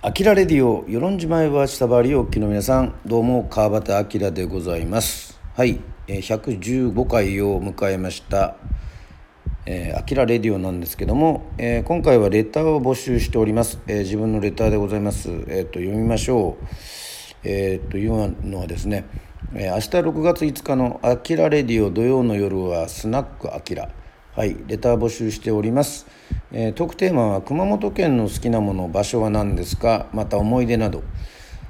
アキラレディオ、与論島へは下回りおっきの皆さん、どうも川端明でございます。はい、115回を迎えました。えー、アキラレディオなんですけども、えー、今回はレターを募集しております。えー、自分のレターでございます。えっ、と読みましょう。えー、というのはですね、えー、明日6月5日のアキラレディオ土曜の夜はスナックアキラ。はい、レター募集しております、えー、トークテーマは熊本県の好きなもの場所は何ですか？また思い出など。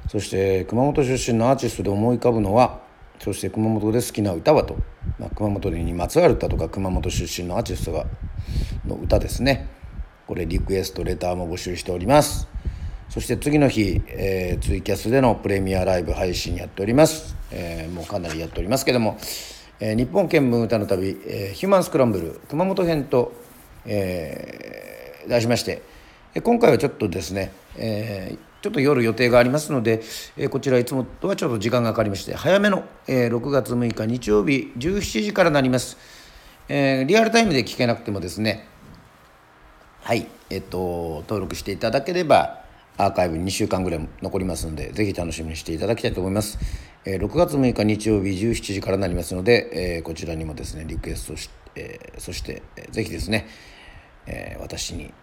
そして熊本出身のアーティストで思い浮かぶのはそして熊本で好きな歌はと、まあ、熊本にまつわる歌とか熊本出身のアーティストがの歌ですね。これリクエストレターも募集しております。そして次の日、えー、ツイキャスでのプレミアライブ配信やっております、えー、もうかなりやっておりますけども。えー、日本見聞歌の旅、えー、ヒューマンスクランブル熊本編と、えー、題しまして、え今回はちょっとですね、えちょっと夜予定がありますので、えこちらいつもとはちょっと時間がかかりまして早めの、え6月6日日曜日17時からなります、えリアルタイムで聞けなくてもですねはいえっと登録していただければアーカイブ2週間ぐらい残りますのでぜひ楽しみにしていただきたいと思います。えー、6月6日日曜日17時からになりますので、えー、こちらにもですねリクエストし、えー、そして、えー、ぜひですね、えー、私に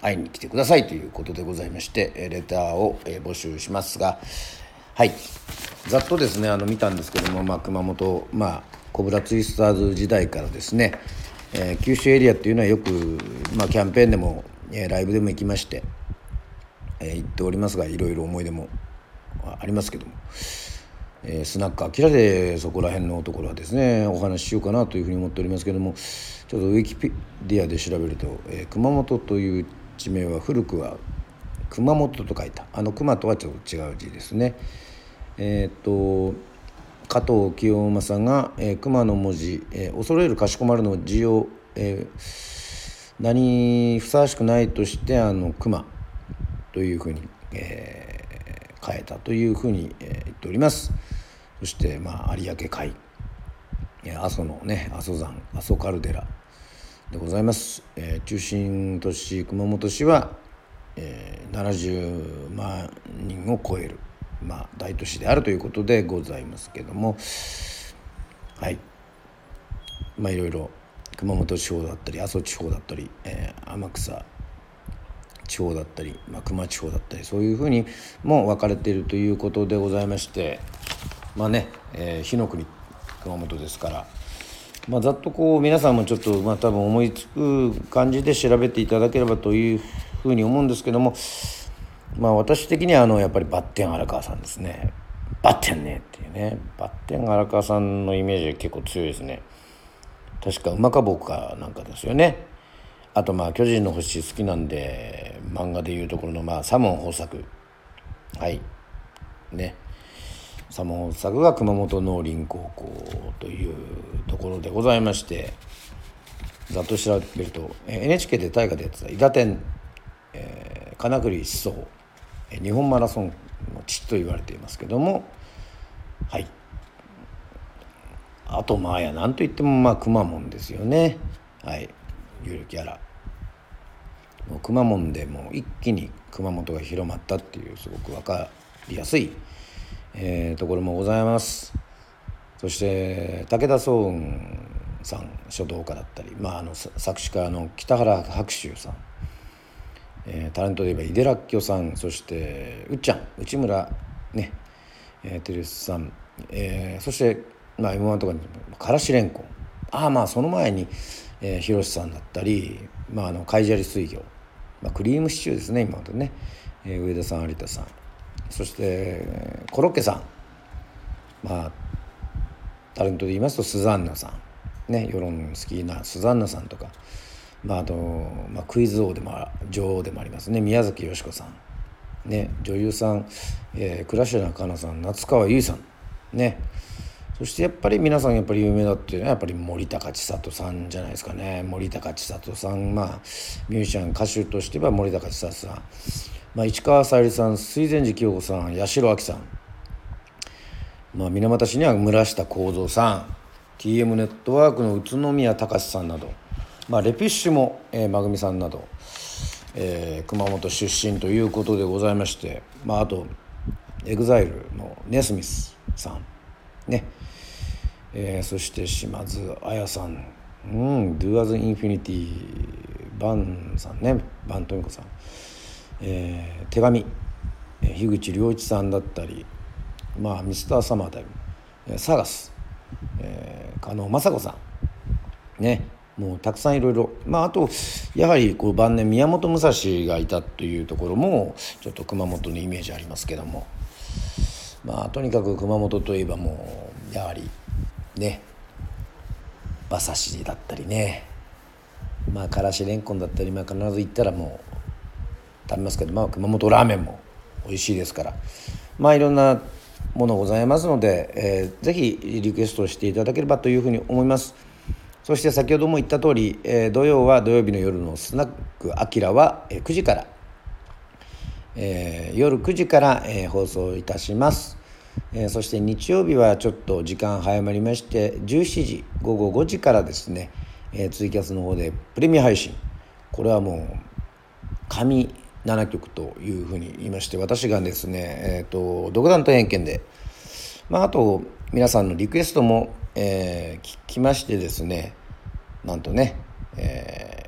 会いに来てくださいということでございまして、えレターを、えー、募集しますがはい。ざっとですねあの見たんですけども、まあ、熊本まあコブラツイスターズ時代からですね、えー、九州エリアっていうのはよく、まあ、キャンペーンでも、えー、ライブでも行きまして、えー、行っておりますがいろいろ思い出もありますけども。えー、スナックアキラでそこら辺のところはですねお話ししようかなというふうに思っておりますけどもちょっとウィキペディアで調べると、えー、熊本という地名は古くは熊本と書いたあの熊とはちょっと違う字ですね。えっ、と加藤清正が、えー、熊の文字、えー、恐れるかしこまるの字を、えー、何ふさわしくないとしてあの熊というふうに、えー、変えたというふうに、え言っております。そして、まあ、有明海阿蘇のね阿蘇山阿蘇カルデラでございます、えー、中心都市熊本市は、えー、70万人を超える、まあ、大都市であるということでございますけどもはい。まあいろいろ熊本地方だったり阿蘇地方だったり、えー、天草地方だったり、まあ、熊地方だったりそういうふうにも分かれているということでございましてまあね、えー、火の国熊本ですから、まあ、ざっとこう皆さんもちょっと、まあ、多分思いつく感じで調べていただければというふうに思うんですけども、まあ、私的にはあのやっぱりバッテン荒川さんですね。バッテンねっていうね。バッテン荒川さんのイメージが結構強いですね。確か馬か僕かなんかですよね。あとまあ「巨人の星」好きなんで漫画でいうところのまあサモン豊作。はい。ね。サモン豊作が熊本農林高校というところでございましてざっと調べると NHK で大河でやってた「伊達天、えー、金栗思想日本マラソンの父」と言われていますけどもはい。あとまあやなんといってもまあくまモンですよね。はい。ゆるキャラ。くまモンでもう一気に熊本が広まったっていうすごく分かりやすい、えー、ところもございます。そして武田壮雲さん書道家だったり、まあ、あの作詞家の北原白秋さん、えー、タレントで言えば井出らっきょさんそしてうっちゃん内村ね、えー、テレスさん、えー、そして、まあ、m 1とかにからしれんこん。ああまあその前に、えー、広瀬さんだったり、まあ、あの海砂利水魚。まあ、クリームシチューですね今までね、えー、上田さん有田さん。そして、コロッケさん。まあタレントで言いますとスザンナさん。ね世論好きなスザンナさんとか、まあ、あと、まあ、クイズ王でも女王でもありますね。宮崎美子さん、ね、女優さん、えー、倉科香菜さん。夏川優衣さん。ね。そしてやっぱり皆さんやっぱり有名だっていうのはやっぱり森高千里さんじゃないですかね。森高千里さん。まあミュージシャン歌手としては森高千里さん、まあ、市川さゆりさん水前寺清子さん八代亜紀さん。まあ水俣市には村下幸三さん。TM ネットワークの宇都宮隆さんなど、まあ、レピッシュも、えー、まぐみさんなど、えー、熊本出身ということでございまして。まああと EXILE のネスミスさん。ね、えー、そして島津綾さん。うん「Do as Infinity」バンさんね。バントミコさん、えー、手紙。樋口良一さんだったり。まあミスターサマータイム。サガス、えー、加納雅子さん。ね。もうたくさんいろいろまああとやはりこう晩年宮本武蔵がいたというところもちょっと熊本のイメージありますけども。まあとにかく熊本といえばもうやはりね。馬刺しだったりね。まあからしれんこんだったり、まあ、必ず行ったらもう食べますけど、まあ、熊本ラーメンも美味しいですから。まあいろんなものございますので、えー、ぜひリクエストしていただければというふうに思います。そして先ほども言った通り、えー、土曜は土曜日の夜のスナックあきらは9時から、えー、夜9時から、えー、放送いたします。えー、そして日曜日はちょっと時間早まりまして17時午後5時からですね、えー、ツイキャスの方でプレミア配信。これはもう神7曲というふうに言いまして私がですね、えーと、独断と偏見で、まあ、あと皆さんのリクエストも、えー、聞きましてですねなんとね、え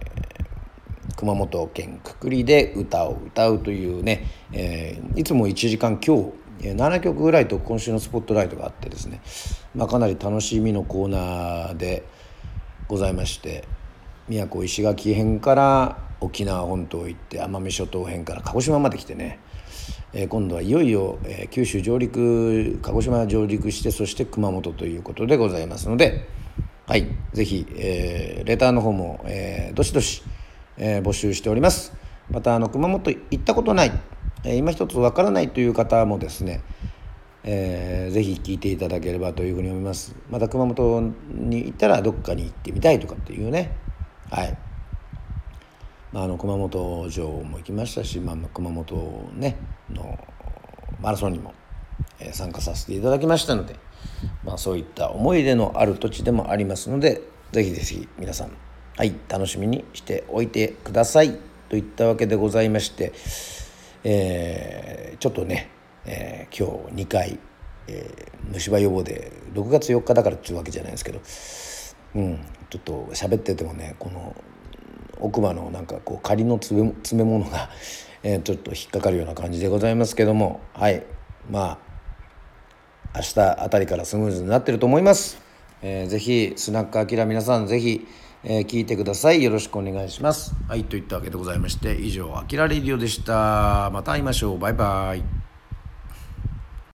ー、熊本県くくりで歌を歌うというね、えー、いつも1時間今日7曲ぐらいと今週のスポットライトがあってですね、まあ、かなり楽しみのコーナーでございまして宮古石垣編から沖縄本島行って奄美諸島編から鹿児島まで来てね、えー、今度はいよいよ、えー、九州上陸鹿児島上陸してそして熊本ということでございますのではい是非、えー、レターの方も、え、どしどし、え、募集しております。またあの熊本行ったことないえ今一つわからないという方もですね、えー、ぜひ聞いていただければというふうに思います。また熊本に行ったらどっかに行ってみたいとかっていうね。はい、まあ、あの熊本城も行きましたし、まあ、熊本ねのマラソンにも、参加させていただきましたので、まあ、そういった思い出のある土地でもありますのでぜひぜひ皆さんはい楽しみにしておいてください。といったわけでございましてえー、ちょっとね、えー、今日2回、えー、虫歯予防で6月4日だからっていうわけじゃないですけど、うん、ちょっと喋っててもねこの奥歯のなんかこう仮の詰め詰め物が、えー、ちょっと引っかかるような感じでございますけどもはいまあ明日あたりからスムーズになってると思います。えー、ぜひスナックアキラ皆さんぜひえー、聞いてください。よろしくお願いします。はいといったわけでございまして以上「あきらレディオ」でした。また会いましょう。バイバイ。